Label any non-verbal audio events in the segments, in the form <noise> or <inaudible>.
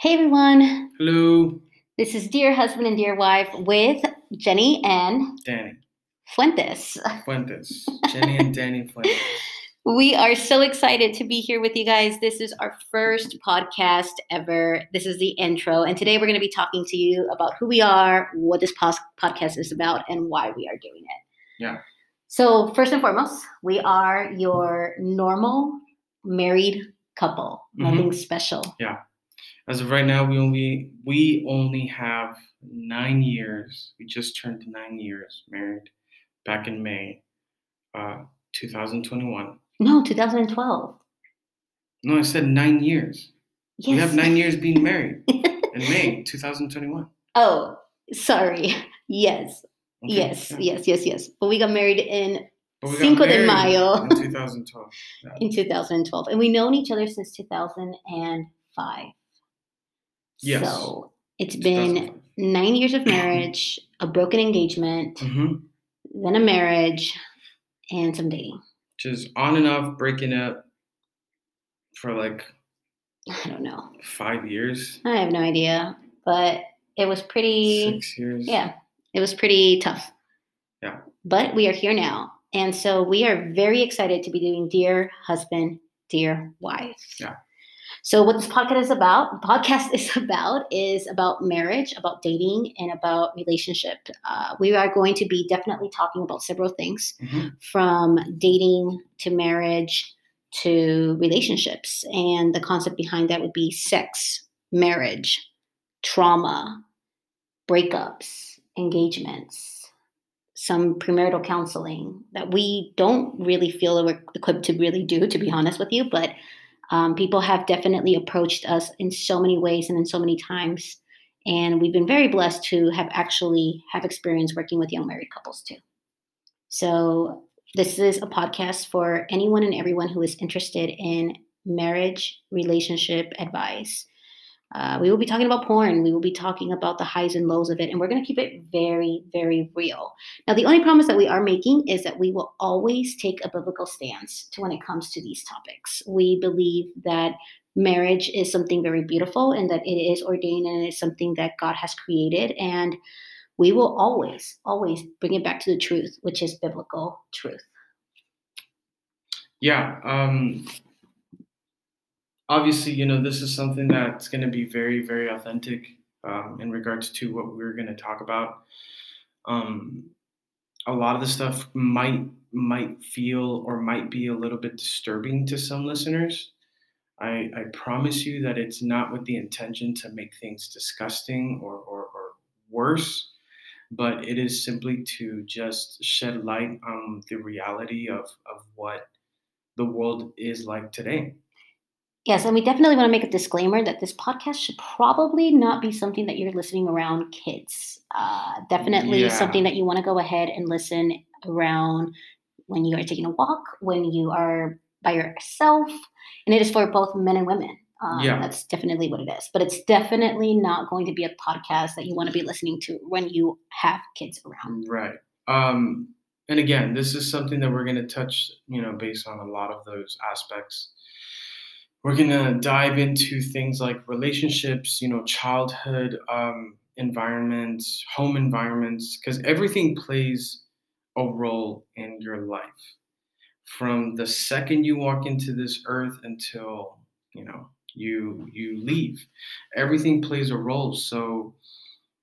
Hey everyone, Hello, this is Dear Husband and Dear Wife with Jenny and Danny Fuentes. Fuentes. Jenny and Danny Fuentes. <laughs> We are so excited to be here with you guys. This is our first podcast ever. This is the intro, and today we're going to be talking to you about who we are, what this podcast is about, and why we are doing it. Yeah. So, first and foremost, we are your normal married couple, mm-hmm. nothing special. As of right now, we only we only have nine years. We just turned nine years married back in May, uh, 2021. No, 2012. No, I said nine years. Yes. We have nine years being married <laughs> in May 2021. Oh, sorry. Yes, Okay, yes, yeah. yes, yes, yes. But we got married in But we got Cinco de Mayo. in <laughs> 2012. Yeah. in 2012, and we've known each other since 2005. Yes. So it's been 2005. nine years of marriage, a broken engagement, Mhm. then a marriage, and some dating. Just on and off, breaking up for like I don't know. five years, I have no idea, but it was pretty. six years. Yeah, it was pretty tough. Yeah. But we are here now. And so we are very excited to be doing Dear Husband, Dear Wife. Yeah. So what this podcast is about, podcast <laughs> is about, is about marriage, about dating, and about relationship. Uh, we are going to be definitely talking about several things Mhm. from dating to marriage to relationships. And the concept behind that would be sex, marriage, trauma, breakups, engagements, some premarital counseling that we don't really feel we're equipped to really do, to be honest with you. But um, people have definitely approached us in so many ways and in so many times. And we've been very blessed to have actually have experience working with young married couples too. So this is a podcast for anyone and everyone who is interested in marriage, relationship advice. Uh, we will be talking about porn. We will be talking about the highs and lows of it, and we're going to keep it very, very real. Now, the only promise that we are making is that we will always take a biblical stance to when it comes to these topics. We believe that marriage is something very beautiful and that it is ordained and it is something that God has created, and we will always, always bring it back to the truth, which is biblical truth. Yeah. Um, obviously, you know, this is something that's going to be very, very authentic um, in regards to what we're going to talk about. Um, a lot of the stuff might might feel or might be a little bit disturbing to some listeners. I, I promise you that it's not with the intention to make things disgusting or, or, or worse, but it is simply to just shed light on the reality of, of what the world is like today. Yes, and we definitely want to make a disclaimer that this podcast should probably not be something that you're listening around kids. Uh, definitely Yeah. something that you want to go ahead and listen around when you are taking a walk, when you are by yourself, and it is for both men and women. Um, Yeah. That's definitely what it is. But it's definitely not going to be a podcast that you want to be listening to when you have kids around. Right. Um, and again, this is something that we're going to touch, you know, based on a lot of those aspects. We're going to dive into things like relationships, you know, childhood um, environments, home environments, because everything plays a role in your life. From the second you walk into this earth until, you know, you you leave, everything plays a role. So,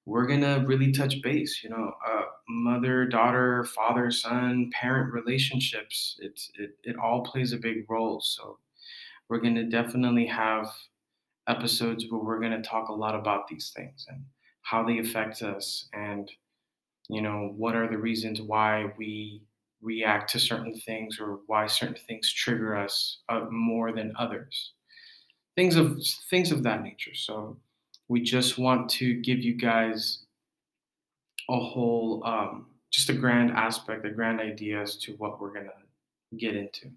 we're gonna really touch base you know uh, mother daughter father son parent relationships it's it, it all plays a big role so we're gonna definitely have episodes where we're gonna talk a lot about these things and how they affect us and you know what are the reasons why we react to certain things or why certain things trigger us uh, more than others. Things of things of that nature. So we just want to give you guys a whole um, just a grand aspect a grand idea as to what we're gonna get into.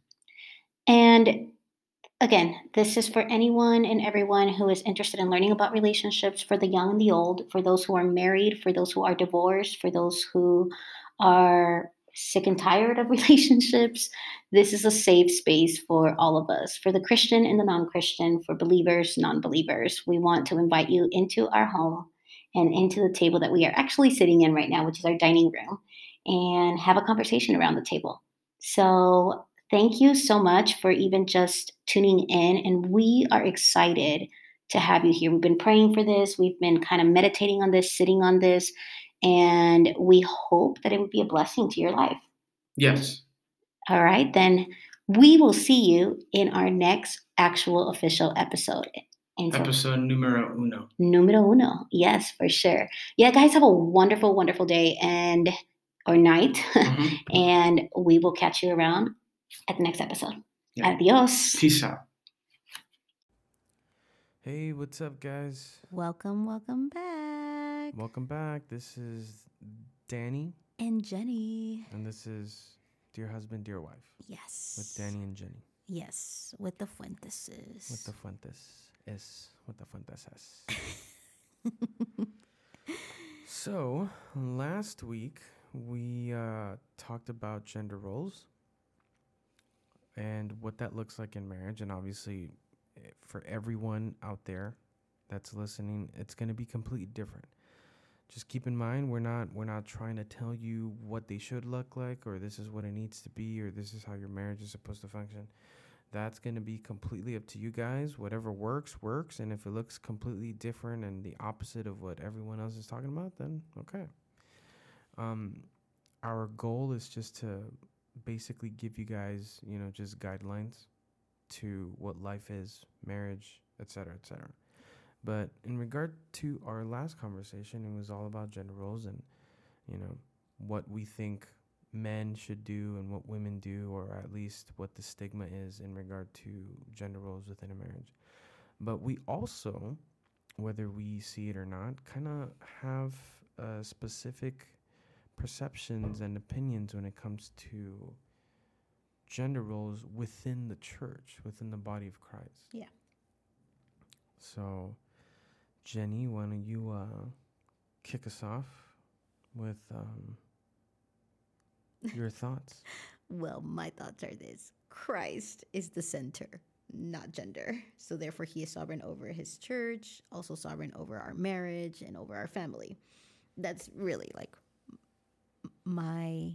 And again, this is for anyone and everyone who is interested in learning about relationships for the young and the old, for those who are married, for those who are divorced, for those who are sick and tired of <laughs> relationships, this is a safe space for all of us, for the Christian and the non Christian, for believers, non believers. We want to invite you into our home and into the table that we are actually sitting in right now, which is our dining room, and have a conversation around the table. So, thank you so much for even just tuning in. And we are excited to have you here. We've been praying for this, we've been kind of meditating on this, sitting on this, and we hope that it would be a blessing to your life. Yes. All right, then we will see you in our next actual official episode. So, episode numero uno. Numero uno. Yes, for sure. Yeah, guys, have a wonderful, wonderful day and or night. <laughs> Mm-hmm. and we will catch you around at the next episode. Yeah. Adios. Peace out. Hey, what's up, guys? Welcome, welcome back. Welcome back. This is Danny and Jenny. And this is Dear Husband, Dear Wife. Yes. With Danny and Jenny. Yes, with the Fuenteses. With the Fuentes. Es. With the Fuenteses. <laughs> so, last week we uh, talked about gender roles and what that looks like in marriage. And obviously, for everyone out there that's listening, it's going to be completely different. Just keep in mind we're not we're not trying to tell you what they should look like or this is what it needs to be or this is how your marriage is supposed to function. That's going to be completely up to you guys. Whatever works works and if it looks completely different and the opposite of what everyone else is talking about, then okay. Um our goal is just to basically give you guys, you know, just guidelines to what life is, marriage, etc., etc. But in regard to our last conversation, it was all about gender roles and you know what we think men should do and what women do, or at least what the stigma is in regard to gender roles within a marriage. But we also, whether we see it or not, kind of have a specific perceptions and opinions when it comes to gender roles within the church, within the body of Christ. Yeah. So, Jenny, why don't you uh, kick us off with um, <laughs> your thoughts? Well, my thoughts are this Christ is the center, not gender. So, therefore, he is sovereign over his church, also sovereign over our marriage and over our family. That's really like my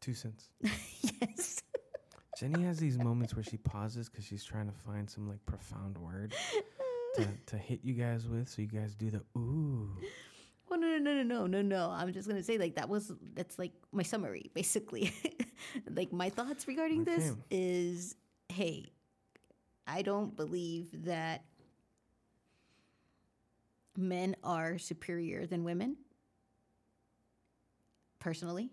Two cents. <laughs> yes. Jenny has these moments where she pauses because she's trying to find some like profound word to, to hit you guys with, so you guys do the ooh. Well, no, no, no, no, no, no, no. I'm just gonna say like that was that's like my summary basically. <laughs> like my thoughts regarding okay. this is, hey, I don't believe that men are superior than women. Personally,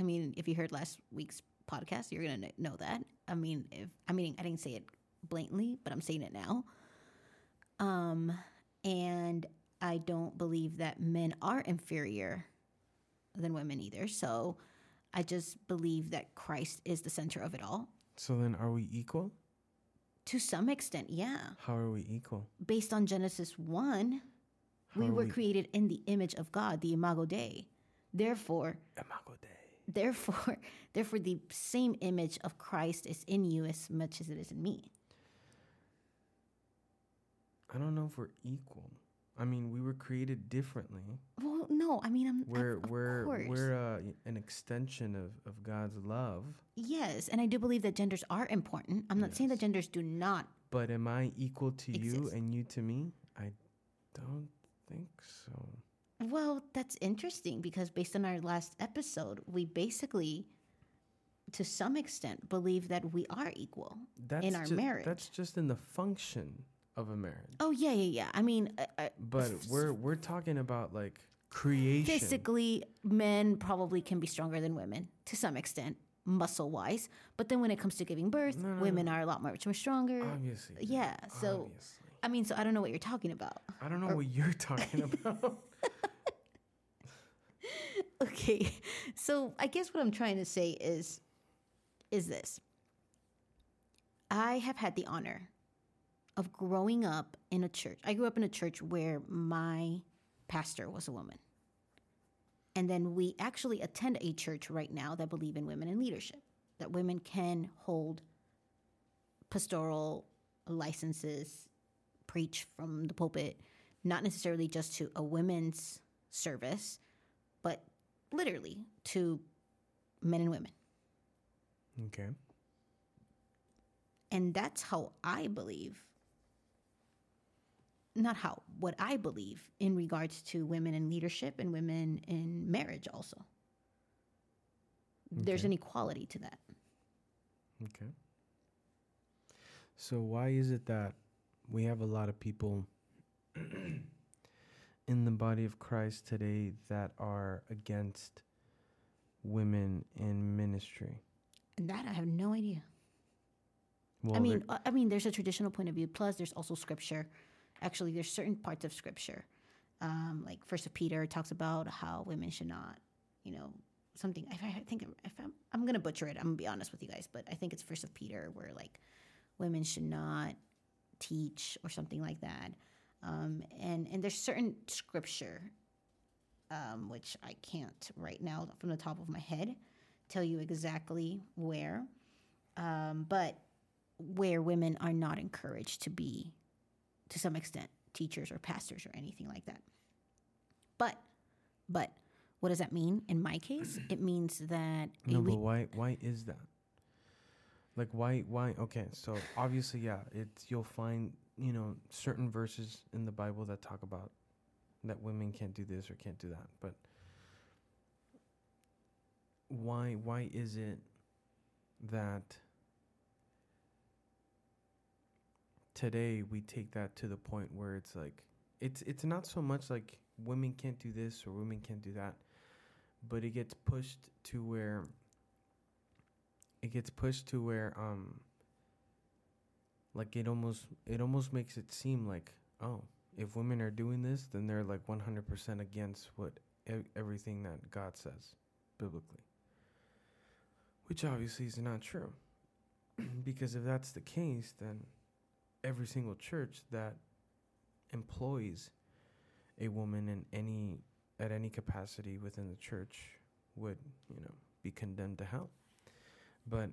I mean, if you heard last week's podcast, you're gonna know that. I mean, if I mean, I didn't say it blatantly, but I'm saying it now. Um, and I don't believe that men are inferior than women either. So I just believe that Christ is the center of it all. So then, are we equal? To some extent, yeah. How are we equal? Based on Genesis 1, How we were we... created in the image of God, the Imago Dei. Therefore, Imago Dei therefore <laughs> therefore the same image of Christ is in you as much as it is in me. I don't know if we're equal. I mean, we were created differently. Well, no, I mean, I'm. We're of, we're course. we're uh, an extension of, of God's love. Yes, and I do believe that genders are important. I'm not yes. saying that genders do not. But am I equal to exist. you and you to me? I don't think so. Well, that's interesting because based on our last episode, we basically, to some extent, believe that we are equal that's in our just, marriage. That's just in the function of a marriage. Oh yeah, yeah, yeah. I mean, uh, but we're we're talking about like creation. Physically, men probably can be stronger than women to some extent, muscle wise. But then when it comes to giving birth, no, no, women no. are a lot much more stronger. Obviously. Yeah. So. Obviously. I mean, so I don't know what you're talking about. I don't know or, what you're talking <laughs> about. Okay. <laughs> So I guess what I'm trying to say is is this. I have had the honor of growing up in a church. I grew up in a church where my pastor was a woman. And then we actually attend a church right now that believe in women in leadership, that women can hold pastoral licenses, preach from the pulpit, not necessarily just to a women's service, but literally to men and women. Okay. And that's how I believe, not how, what I believe in regards to women in leadership and women in marriage also. There's Okay. an equality to that. Okay. So why is it that we have a lot of people <clears throat> in the body of Christ today that are against women in ministry? That I have no idea. Well, I mean, uh, I mean, there's a traditional point of view. Plus, there's also scripture. Actually, there's certain parts of scripture, um, like First of Peter talks about how women should not, you know, something. I, I think if I'm, I'm gonna butcher it. I'm gonna be honest with you guys, but I think it's First of Peter where like women should not teach or something like that. Um, and and there's certain scripture, um, which I can't right now from the top of my head tell you exactly where, um, but where women are not encouraged to be, to some extent, teachers or pastors or anything like that. But, but, what does that mean? In my case, <clears throat> it means that no, but why? Why is that? Like why? Why? Okay, so obviously, yeah, it's you'll find you know certain verses in the Bible that talk about that women can't do this or can't do that, but why? Why is it that today we take that to the point where it's like it's it's not so much like women can't do this or women can't do that but it gets pushed to where it gets pushed to where um like it almost it almost makes it seem like oh if women are doing this then they're like 100% against what everything that God says biblically. Which obviously is not true. <clears throat> Because if that's the case then every single church that employs a woman in any at any capacity within the church would you know be condemned to hell. But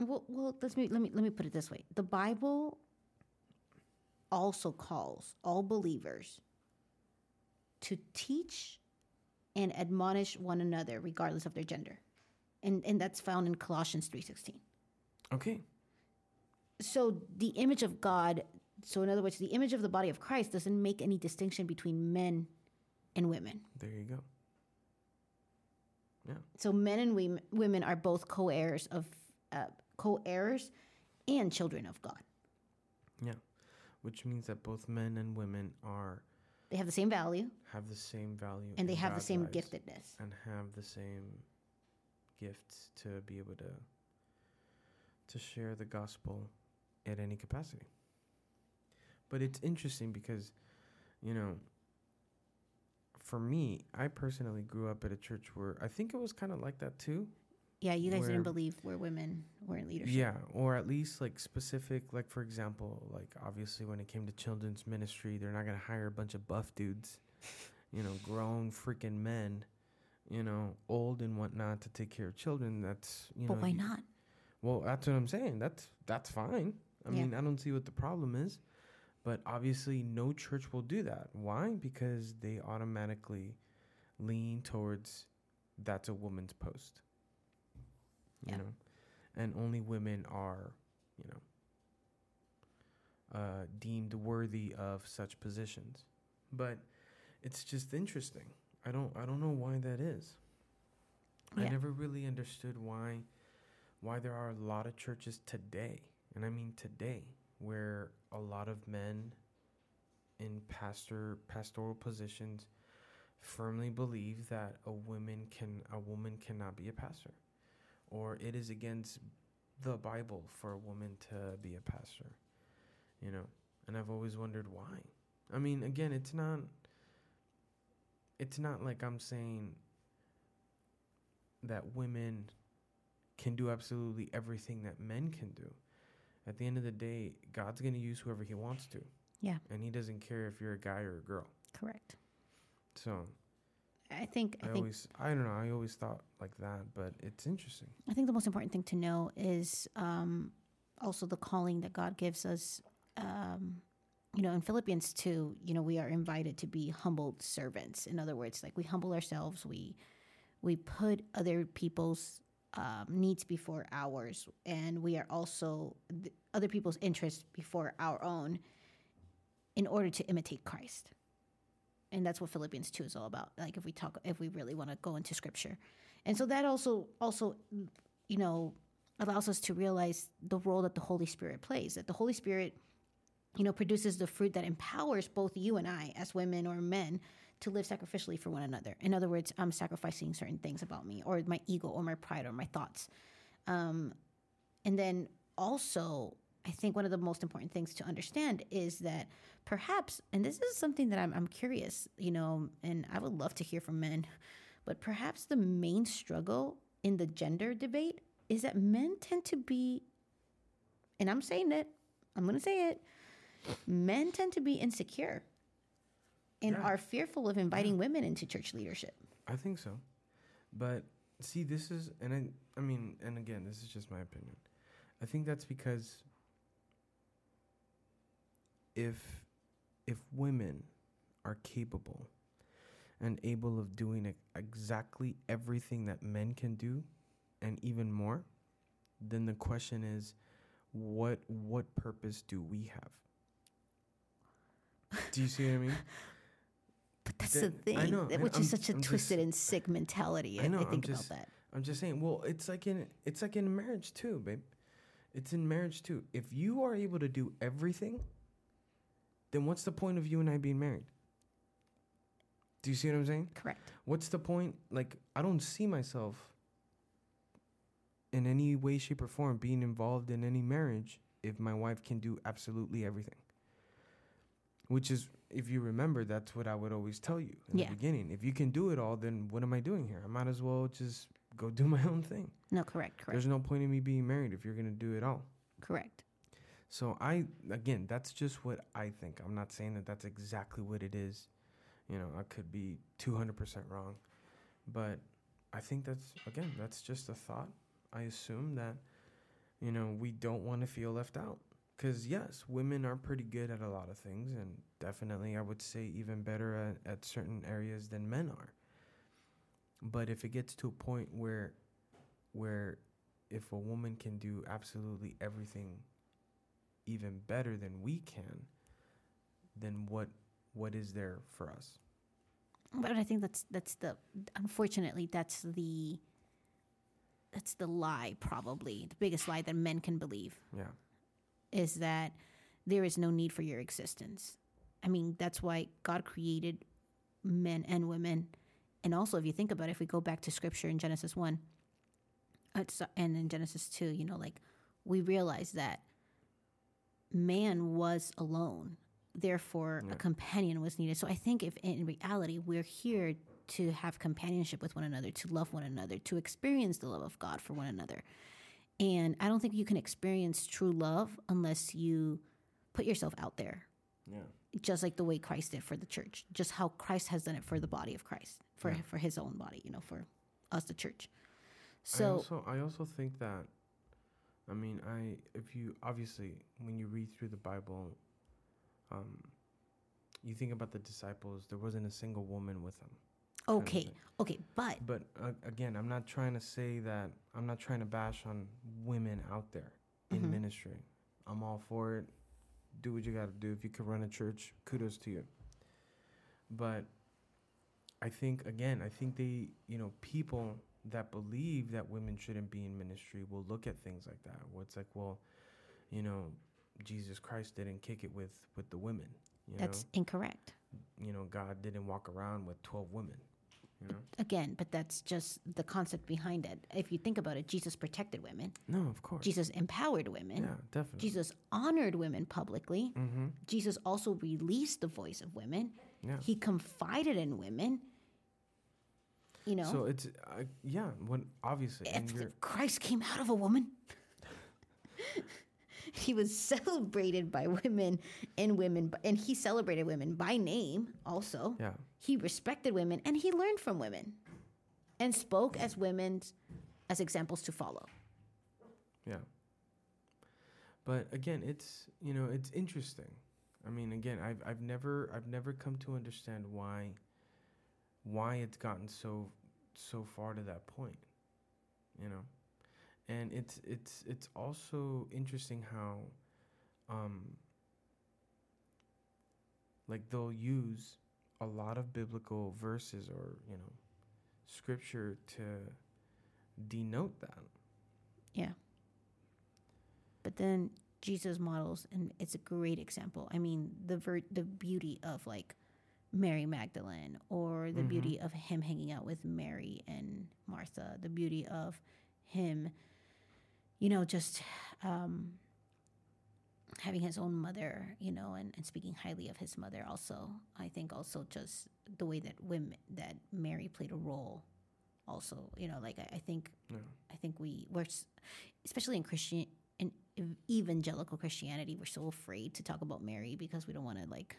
Well, well, let's me, let me let me put it this way: the Bible also calls all believers to teach and admonish one another, regardless of their gender, and and that's found in Colossians three sixteen. okay. So the image of God, so in other words, the image of the body of Christ doesn't make any distinction between men and women. there you go. Yeah. So men and wom- women are both co-heirs of uh, co-heirs and children of God. yeah which means that both men and women are They have the same value have the same value and they have the same giftedness. and have the same gifts to be able to to share the gospel at any capacity but it's interesting because you know for me i personally grew up at a church where i think it was kind of like that too Yeah, you guys where- didn't believe where women were in leadership. yeah, or at least like specific, like for example, like obviously when it came to children's ministry, they're not gonna hire a bunch of buff dudes, you know, grown freaking men, you know, old and whatnot to take care of children. That's you but know, But why not? Well, that's what I'm saying. That's that's fine. I Yeah. mean, I don't see what the problem is, but obviously no church will do that. Why? Because they automatically lean towards that's a woman's post. You Yeah. know, and only women are, you know, uh, deemed worthy of such positions. But it's just interesting. I don't I don't know why that is. I never really understood why why there are a lot of churches today, and I mean today, where a lot of men in pastor pastoral positions firmly believe that a woman can a woman cannot be a pastor or it is against the bible for a woman to be a pastor you know? And i've always wondered why. I mean again it's not it's not like i'm saying that women can do absolutely everything that men can do. At the end of the day god's going to use whoever he wants to. Yeah. and he doesn't care if you're a guy or a girl. Correct. so I think I, I, think always, I don't know. I always thought like that, but it's interesting. I think the most important thing to know is um, also the calling that God gives us. Um, you know, in Philippians 2, you know, we are invited to be humbled servants. In other words, like we humble ourselves, we we put other people's um, needs before ours, and we are also th- other people's interests before our own in order to imitate Christ. And that's what Philippians 2 is all about. Like if we talk if we really want to go into scripture. And so that also also you know allows us to realize the role that the Holy Spirit plays. That the Holy Spirit you know, produces the fruit that empowers both you and I, as women or men, to live sacrificially for one another. In other words, I'm sacrificing certain things about me, or my ego, or my pride, or my thoughts. Um, and then also, I think one of the most important things to understand is that perhaps, and this is something that I'm, I'm curious, you know, and I would love to hear from men, but perhaps the main struggle in the gender debate is that men tend to be, and I'm saying it, I'm going to say it, men tend to be insecure and Yeah. are fearful of inviting women into church leadership. I think so. But see, this is, and I, I mean, and again, this is just my opinion. I think that's because if if women are capable and able of doing exactly everything that men can do and even more, then the question is what what purpose do we have? Do you see what I mean? <laughs> But that's Then- the thing, know, which I'm- is such a I'm just- twisted and sick mentality. I, I know, I think just- about that. I'm just saying. Well, it's like in it's like in marriage too, babe. It's in marriage too. If you are able to do everything, then what's the point of you and I being married? Do you see what I'm saying? Correct. What's the point? Like, I don't see myself in any way, shape, or form being involved in any marriage if my wife can do absolutely everything. Which is, if you remember, that's what I would always tell you in Yeah. the beginning. If you can do it all, then what am I doing here? I might as well just go do my <laughs> own thing. No, correct, correct, There's no point in me being married if you're gonna do it all. correct. So I again, that's just what I think. I'm not saying that that's exactly what it is. You know, I could be 200% wrong, but I think that's again, that's just a thought. I assume that you know, we don't want to feel left out. Cuz yes, women are pretty good at a lot of things and definitely I would say even better at, at certain areas than men are. But if it gets to a point where where if a woman can do absolutely everything even better than we can, then what what is there for us? But I think that's that's the unfortunately that's the that's the lie probably the biggest lie that men can believe Yeah. is that there is no need for your existence. I mean, that's why God created men and women. And also, if you think about it, if we go back to scripture in Genesis 1 uh, and in Genesis 2, you know, like we realize that man was alone. Therefore, Yeah. a companion was needed. So I think if in reality we're here to have companionship with one another, to love one another, to experience the love of God for one another. And I don't think you can experience true love unless you put yourself out there, Yeah. just like the way Christ did for the church, just how Christ has done it for the body of Christ, for Yeah. for his own body, you know, for us, the church. I So also I also think that I mean I if you obviously when you read through the Bible um you think about the disciples there wasn't a single woman with them. kind of okay, okay, but But uh, again, I'm not trying to say that I'm not trying to bash on women out there in Mhm. ministry. I'm all for it. Do what you got to do. If you can run a church, kudos to you. But I think again, I think they, you know, people that believe that women shouldn't be in ministry will look at things like that. Where it's like, well, you know, Jesus Christ didn't kick it with with the women. You that's know, incorrect. you know, God didn't walk around with twelve women. You know, Again, but that's just the concept behind it. If you think about it, Jesus protected women. no, of course. Jesus empowered women. Yeah, definitely. Jesus honored women publicly. Mm-hmm. Jesus also released the voice of women. Yeah. He confided in women. You know, So it's uh, yeah. When obviously, if, Christ came out of a woman, <laughs> he was celebrated by women and women, and he celebrated women by name also. Yeah. He respected women and he learned from women and spoke as women as examples to follow. Yeah. But again, it's you know it's interesting. I mean, again, I've I've never I've never come to understand why why it's gotten so so far to that point. You know, and it's it's it's also interesting how, um, like they'll use a lot of biblical verses or you know, scripture to denote that. Yeah. But then Jesus models, and it's a great example. I mean, the ver- the beauty of like Mary Magdalene, or the beauty of him hanging out with Mary and Martha, the beauty of him, you know, just um, having his own mother, you know, and, and speaking highly of his mother. Also, I think also just the way that women that Mary played a role. Also, you know, like I, I think Yeah. I think we we're especially in Christian in evangelical Christianity, we're so afraid to talk about Mary because we don't want to like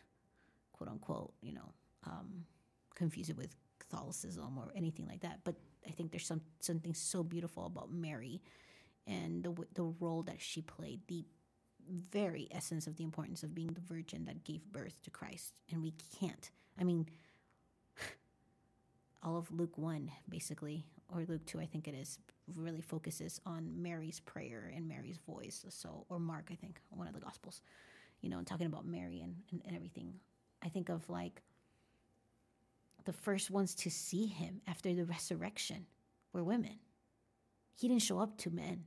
quote unquote, you know, um, confuse it with Catholicism or anything like that. But I think there's some something so beautiful about Mary and the the role that she played, the very essence of the importance of being the virgin that gave birth to Christ, and we can't. I mean, <sighs> all of Luke 1, basically, or Luke 2, I think it is, really focuses on Mary's prayer and Mary's voice. So, or Mark, I think, one of the Gospels, you know, and talking about Mary and, and, and everything. I think of like the first ones to see him after the resurrection were women. He didn't show up to men.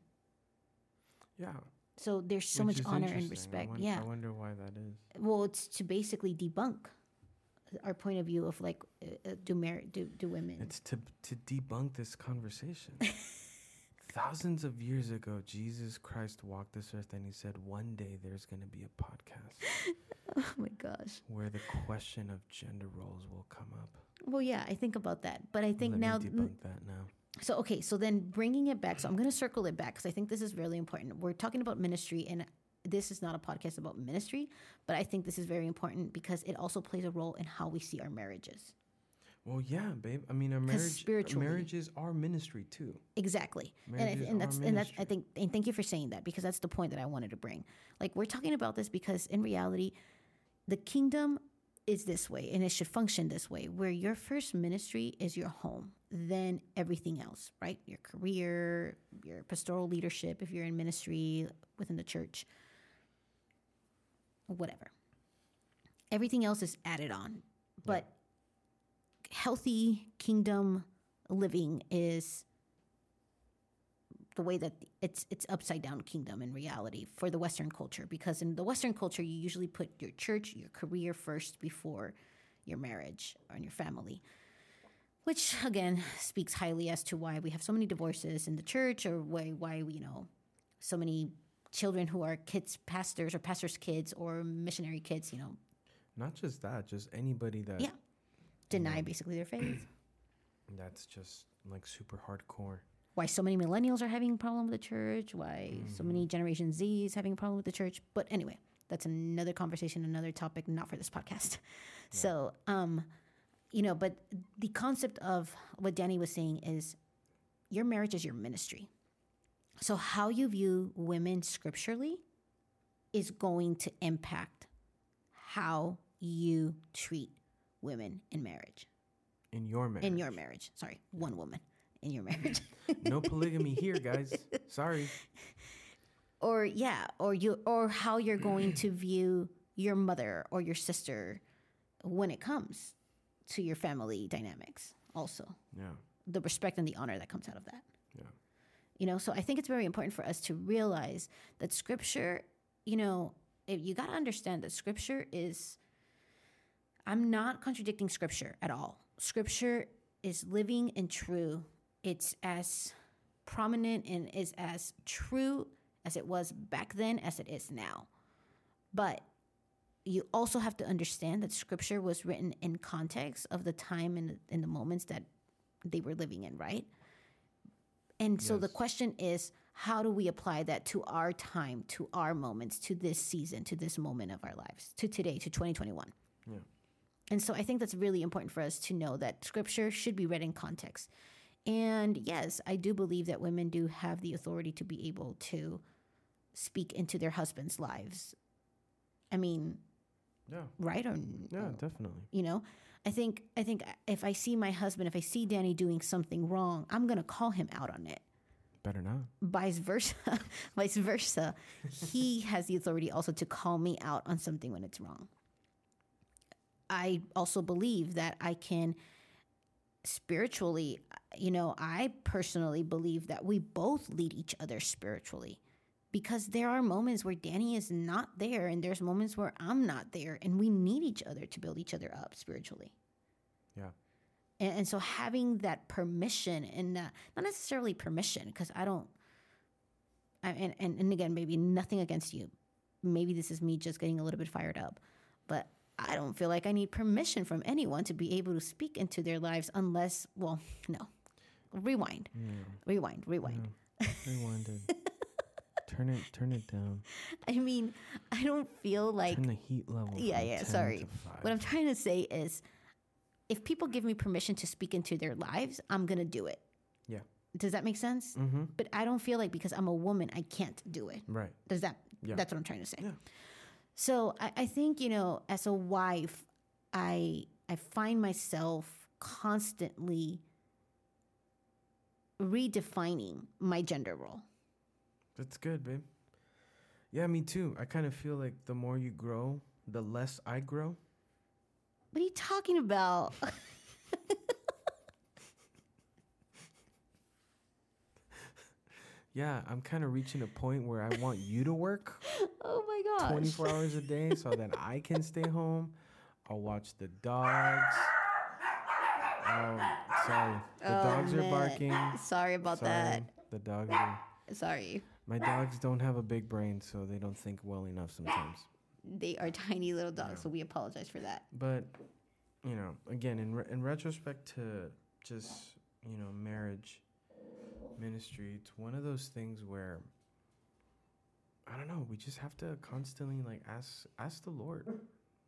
Yeah. So there's so Which much honor and interesting. I respect. yeah. I wonder why that is. Well, it's to basically debunk our point of view of like, uh, uh, do mar- do do women? It's to to debunk this conversation. <laughs> Thousands of years ago, Jesus Christ walked this earth and he said, One day there's going to be a podcast <laughs> oh my gosh. where the question of gender roles will come up. Well, yeah, I think about that, but I think Let now. me debunk that now. So okay, so then bringing it back. So I'm going to circle it back because I think this is really important. We're talking about ministry, and this is not a podcast about ministry, but I think this is very important because it also plays a role in how we see our marriages. Well, yeah, babe. I mean, our marriage, marriages are ministry too. Exactly, and, I, and that's and that's I think and thank you for saying that because that's the point that I wanted to bring. Like we're talking about this because in reality, the kingdom is this way and it should function this way, where your first ministry is your home, then everything else, right? Your career, your pastoral leadership, if you're in ministry within the church, whatever. Everything else is added on, but healthy kingdom living is the way that it's it's upside down kingdom in reality for the western culture because in the western culture you usually put your church your career first before your marriage and your family which again speaks highly as to why we have so many divorces in the church or why why we, you know so many children who are kids pastors or pastors kids or missionary kids you know. Not just that, just anybody that yeah deny basically their faith <clears throat> that's just like super hardcore. why so many millennials are having a problem with the church, why so many Generation Z is having a problem with the church. But anyway, that's another conversation, another topic, not for this podcast. So, um, you know, but the concept of what Danny was saying is your marriage is your ministry. So, how you view women scripturally is going to impact how you treat women in marriage. In your marriage. In your marriage. Sorry, one woman in your marriage. <laughs> no polygamy <laughs> here, guys. Sorry. or yeah or you or how you're going to <clears throat> view your mother or your sister when it comes to your family dynamics also Yeah. the respect and the honor that comes out of that Yeah. you know so i think it's very important for us to realize that scripture you know if you got to understand that scripture is i'm not contradicting scripture at all. Scripture is living and true. It's as prominent and is as true as it was back then as it is now. But you also have to understand that scripture was written in context of the time and in the moments that they were living in right? And so the question is how do we apply that to our time, to our moments, to this season, to this moment of our lives, to today, to 2021? Yeah. And so I think that's really important for us to know that scripture should be read in context. And yes, I do believe that women do have the authority to be able to speak into their husbands' lives. I mean, Yeah. right or Yeah, definitely. you know i think i think if i see my husband if i see danny doing something wrong i'm gonna call him out on it Better not. vice versa <laughs> vice versa <laughs> he has the authority also to call me out on something when it's wrong i also believe that i can spiritually you know i personally believe that we both lead each other spiritually because there are moments where danny is not there and there's moments where i'm not there and we need each other to build each other up spiritually. Yeah. and, and so having that permission and uh, not necessarily permission because i don't I, and, and, and again maybe nothing against you. Maybe this is me just getting a little bit fired up i don't feel like i need permission from anyone to be able to speak into their lives unless well <laughs> no rewind rewind rewind Rewind it. <laughs> turn it. Turn it down. i mean i don't feel like Turn the heat level. yeah yeah 10 sorry to what i'm trying to say is if people give me permission to speak into their lives i'm gonna do it Yeah. does that make sense Mm-hmm. but i don't feel like because i'm a woman i can't do it Right. does that Yeah. that's what i'm trying to say Yeah. So I, I think you know as a wife i i find myself constantly redefining my gender role That's good, babe. Yeah, me too. I kind of feel like the more you grow, the less I grow. what are you talking about <laughs> Yeah, I'm kind of reaching a point where I want you to work <laughs> oh my gosh 24 hours a day so that I can stay <laughs> home. I'll watch the dogs. Oh, sorry. The Oh, dogs are barking. sorry about Sorry. The dogs are. <laughs> sorry My dogs don't have a big brain, so they don't think well enough sometimes. they are tiny little dogs so we apologize for that But, you know, again, in, re- in retrospect to just, you know, marriage, ministry, it's one of those things where, I don't know, we just have to constantly, like, ask, ask the Lord,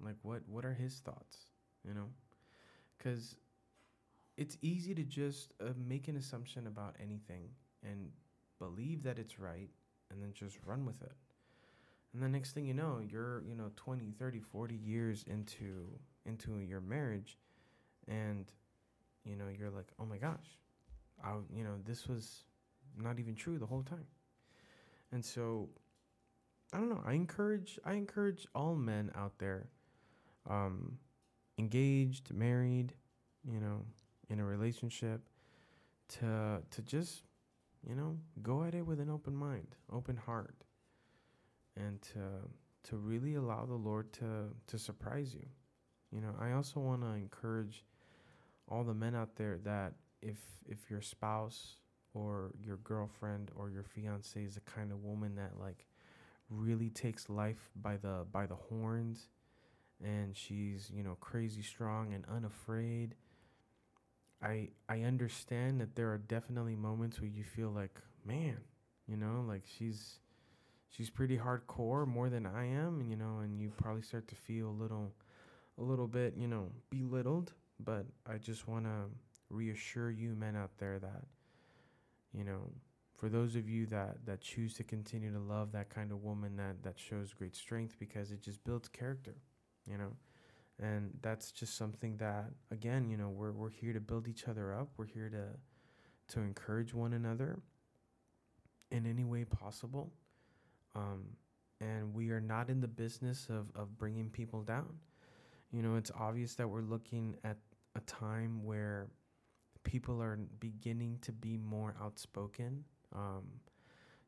like, what, what are his thoughts, you know? Because it's easy to just uh, make an assumption about anything and believe that it's right and then just run with it. And the next thing you know, you're, you know, 20, 30, 40 years into into your marriage and you know, you're like, "Oh my gosh. I you know, this was not even true the whole time." And so I don't know, I encourage I encourage all men out there um engaged, married, you know, in a relationship to to just you know, go at it with an open mind, open heart and to to really allow the Lord to to surprise you. You know, I also want to encourage all the men out there that if if your spouse or your girlfriend or your fiance is the kind of woman that like really takes life by the by the horns and she's, you know, crazy strong and unafraid, I I understand that there are definitely moments where you feel like, man, you know, like she's she's pretty hardcore more than I am, you know, and you probably start to feel a little a little bit, you know, belittled, but I just want to reassure you men out there that you know, for those of you that that choose to continue to love that kind of woman that that shows great strength because it just builds character, you know. And that's just something that again, you know, we're we're here to build each other up. We're here to to encourage one another in any way possible. Um, and we are not in the business of, of bringing people down. You know, it's obvious that we're looking at a time where people are beginning to be more outspoken, um,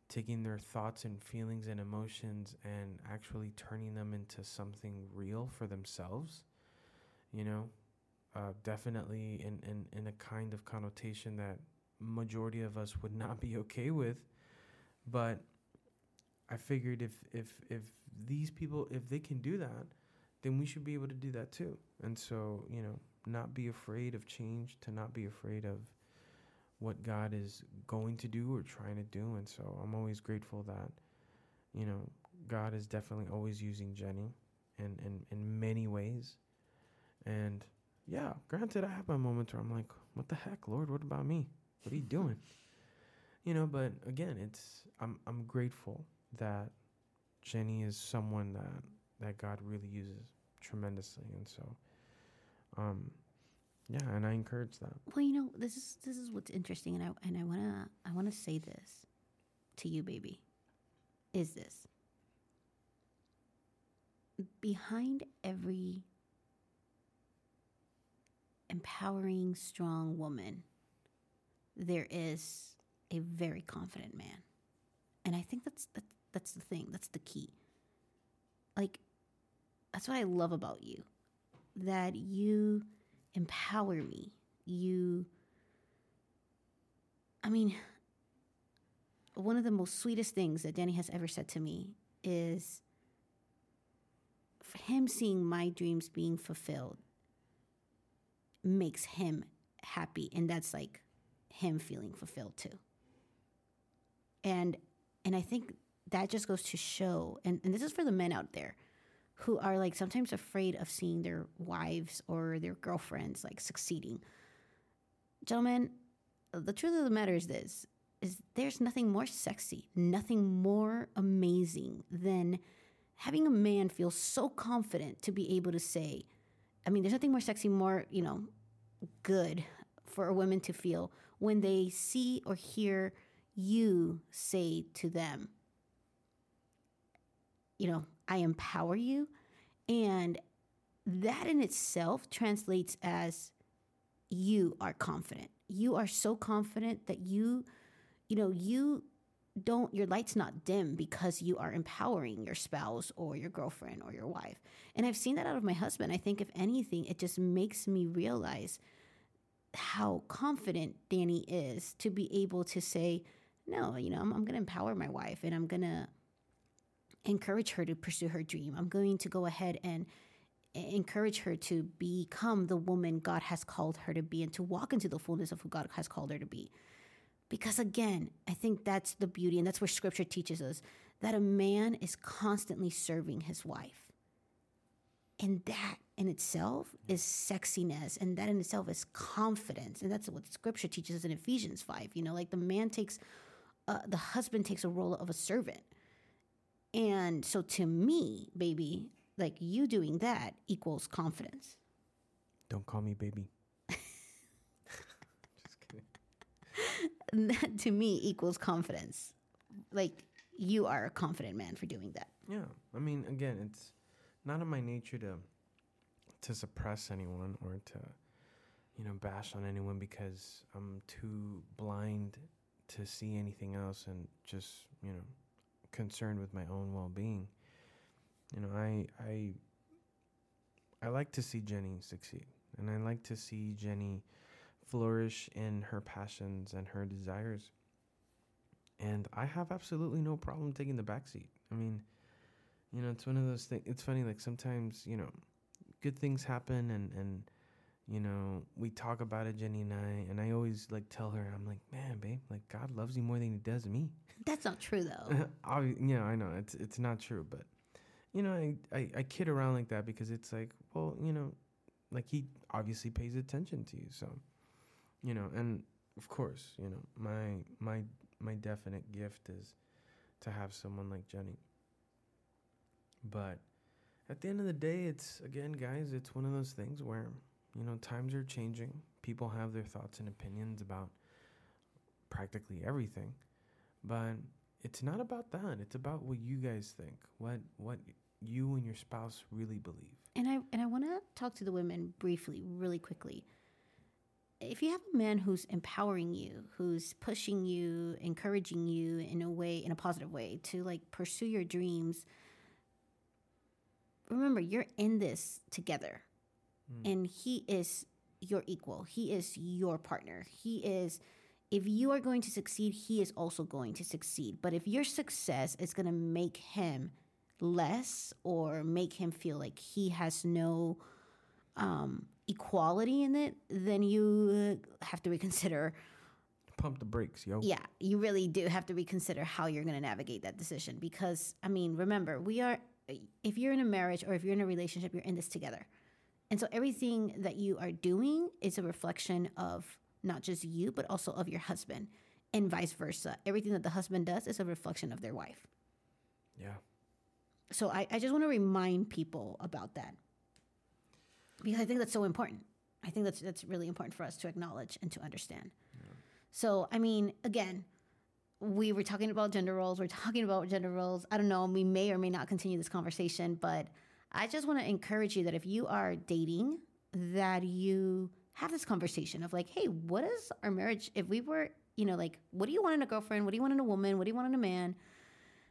taking their thoughts and feelings and emotions and actually turning them into something real for themselves. You know, uh, definitely in, in, in a kind of connotation that majority of us would not be okay with. But I figured if if if these people if they can do that, then we should be able to do that too. And so, you know, not be afraid of change, to not be afraid of what God is going to do or trying to do. And so I'm always grateful that, you know, God is definitely always using Jenny in, in, in many ways. And yeah, granted, I have my moments where I'm like, what the heck, Lord? What about me? What are you doing? <laughs> you know, but again, it's I'm I'm grateful that Jenny is someone that that God really uses tremendously, and so, um, yeah, and I encourage that. Well, you know, this is this is what's interesting, and I and I wanna I wanna say this to you, baby. Is this behind every empowering, strong woman, there is a very confident man, and I think that's that, that's the thing. That's the key. Like, that's what I love about you, that you empower me. You, I mean, one of the most sweetest things that Danny has ever said to me is him seeing my dreams being fulfilled makes him happy. And that's like him feeling fulfilled too. And and I think that just goes to show, and, and this is for the men out there who are like sometimes afraid of seeing their wives or their girlfriends like succeeding. Gentlemen, the truth of the matter is this is there's nothing more sexy, nothing more amazing than having a man feel so confident to be able to say, I mean, there's nothing more sexy, more, you know, good for a woman to feel when they see or hear you say to them, you know, I empower you. And that in itself translates as you are confident. You are so confident that you, you know, you don't, your light's not dim because you are empowering your spouse or your girlfriend or your wife. And I've seen that out of my husband. I think, if anything, it just makes me realize how confident Danny is to be able to say, no, you know, I'm, I'm going to empower my wife and I'm going to encourage her to pursue her dream. I'm going to go ahead and encourage her to become the woman God has called her to be and to walk into the fullness of who God has called her to be. Because again, I think that's the beauty, and that's where scripture teaches us that a man is constantly serving his wife. And that in itself is sexiness, and that in itself is confidence. And that's what scripture teaches us in Ephesians 5. You know, like the man takes, uh, the husband takes a role of a servant and so to me, baby, like you doing that equals confidence. Don't call me baby. <laughs> Just kidding. That to me equals confidence. Like you are a confident man for doing that. Yeah. I mean, again, it's not in my nature to to suppress anyone or to you know bash on anyone because I'm too blind to see anything else and just, you know, concerned with my own well-being. You know, I I I like to see Jenny succeed, and I like to see Jenny flourish in her passions and her desires. And I have absolutely no problem taking the back seat. I mean, you know, it's one of those things. It's funny, like sometimes, you know, good things happen, and and you know, we talk about it, Jenny and I, and I always like tell her, I'm like, man, babe, like God loves you more than He does me. <laughs> That's not true, though. <laughs> You I know it's it's not true, but you know, I, I I kid around like that because it's like, well, you know, like He obviously pays attention to you, so you know, and of course, you know, my my my definite gift is to have someone like Jenny. But at the end of the day, it's again, guys, it's one of those things where you know, times are changing. People have their thoughts and opinions about practically everything. But it's not about that. It's about what you guys think. What what you and your spouse really believe. And I and I want to talk to the women briefly, really quickly. If you have a man who's empowering you, who's pushing you, encouraging you in a way, in a positive way, to like pursue your dreams, remember you're in this together mm. and he is your equal. He is your partner. He is if you are going to succeed, he is also going to succeed. But if your success is going to make him less or make him feel like he has no um, equality in it, then you have to reconsider pump the brakes, yo. yeah, you really do have to reconsider how you're going to navigate that decision because, I mean, remember, we are, if you're in a marriage or if you're in a relationship, you're in this together. And so everything that you are doing is a reflection of not just you, but also of your husband, and vice versa. Everything that the husband does is a reflection of their wife. Yeah. So I, I just want to remind people about that because I think that's so important. I think that's that's really important for us to acknowledge and to understand. So I mean, again, we were talking about gender roles. We're talking about gender roles. I don't know. We may or may not continue this conversation, but I just want to encourage you that if you are dating, that you have this conversation of like, hey, what is our marriage? If we were, you know, like, what do you want in a girlfriend? What do you want in a woman? What do you want in a man?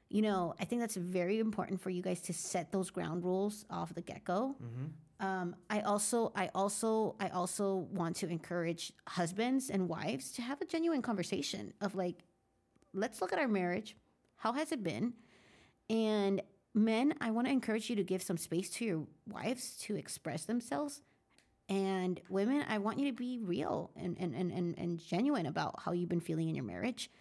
You know, I think that's very important for you guys to set those ground rules off the get go. Um, I also, I also, I also want to encourage husbands and wives to have a genuine conversation of like, let's look at our marriage. How has it been? And men, I want to encourage you to give some space to your wives to express themselves. And women, I want you to be real and, and, and, and, and genuine about how you've been feeling in your marriage.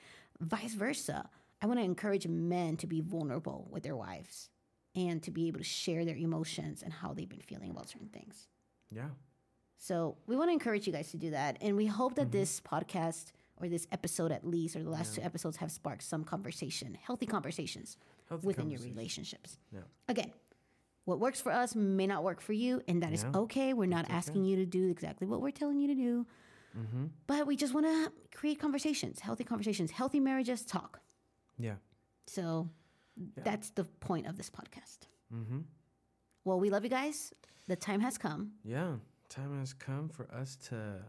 Vice versa. I want to encourage men to be vulnerable with their wives and to be able to share their emotions and how they've been feeling about certain things. Yeah. So we want to encourage you guys to do that. And we hope that mm-hmm. this podcast or this episode at least, or the last two episodes have sparked some conversation, healthy conversations Healthy within your relationships. Yeah. Again, what works for us may not work for you, and that is Yeah, okay. We're not that's okay. asking you to do exactly what we're telling you to do, Mm-hmm. but we just want to create conversations, healthy conversations, healthy marriages talk. Yeah. So Yeah. that's the point of this podcast. Mm-hmm. Well, we love you guys. The time has come. Yeah. Time has come for us to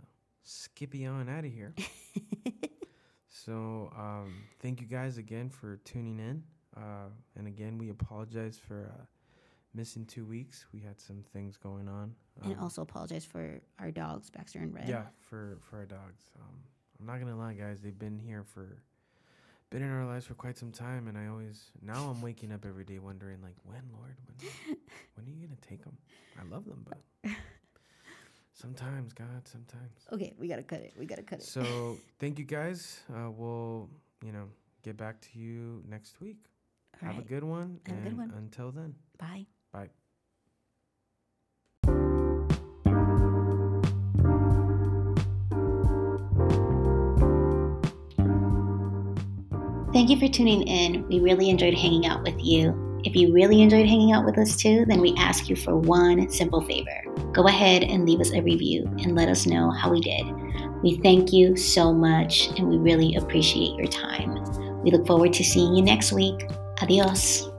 skippy on out of here. <laughs> so um, thank you guys again for tuning in. Uh, and again, we apologize for uh, missing two weeks. We had some things going on. and Um, also apologize for our dogs, Baxter and Red. Yeah, for for our dogs. Um, I'm not gonna lie, guys. They've been here for, been in our lives for quite some time, and I always now I'm waking up every day wondering like, when, Lord, when, <laughs> when are you gonna take them? I love them, but <laughs> sometimes, God, sometimes. Okay, we gotta cut it. We gotta cut it. So <laughs> thank you, guys. Uh, we'll you know get back to you next week. All Have a good one, Have a good one. until then, Bye. bye. Thank you for tuning in. We really enjoyed hanging out with you. If you really enjoyed hanging out with us too, then we ask you for one simple favor. Go ahead and leave us a review and let us know how we did. We thank you so much and we really appreciate your time. We look forward to seeing you next week. Adios.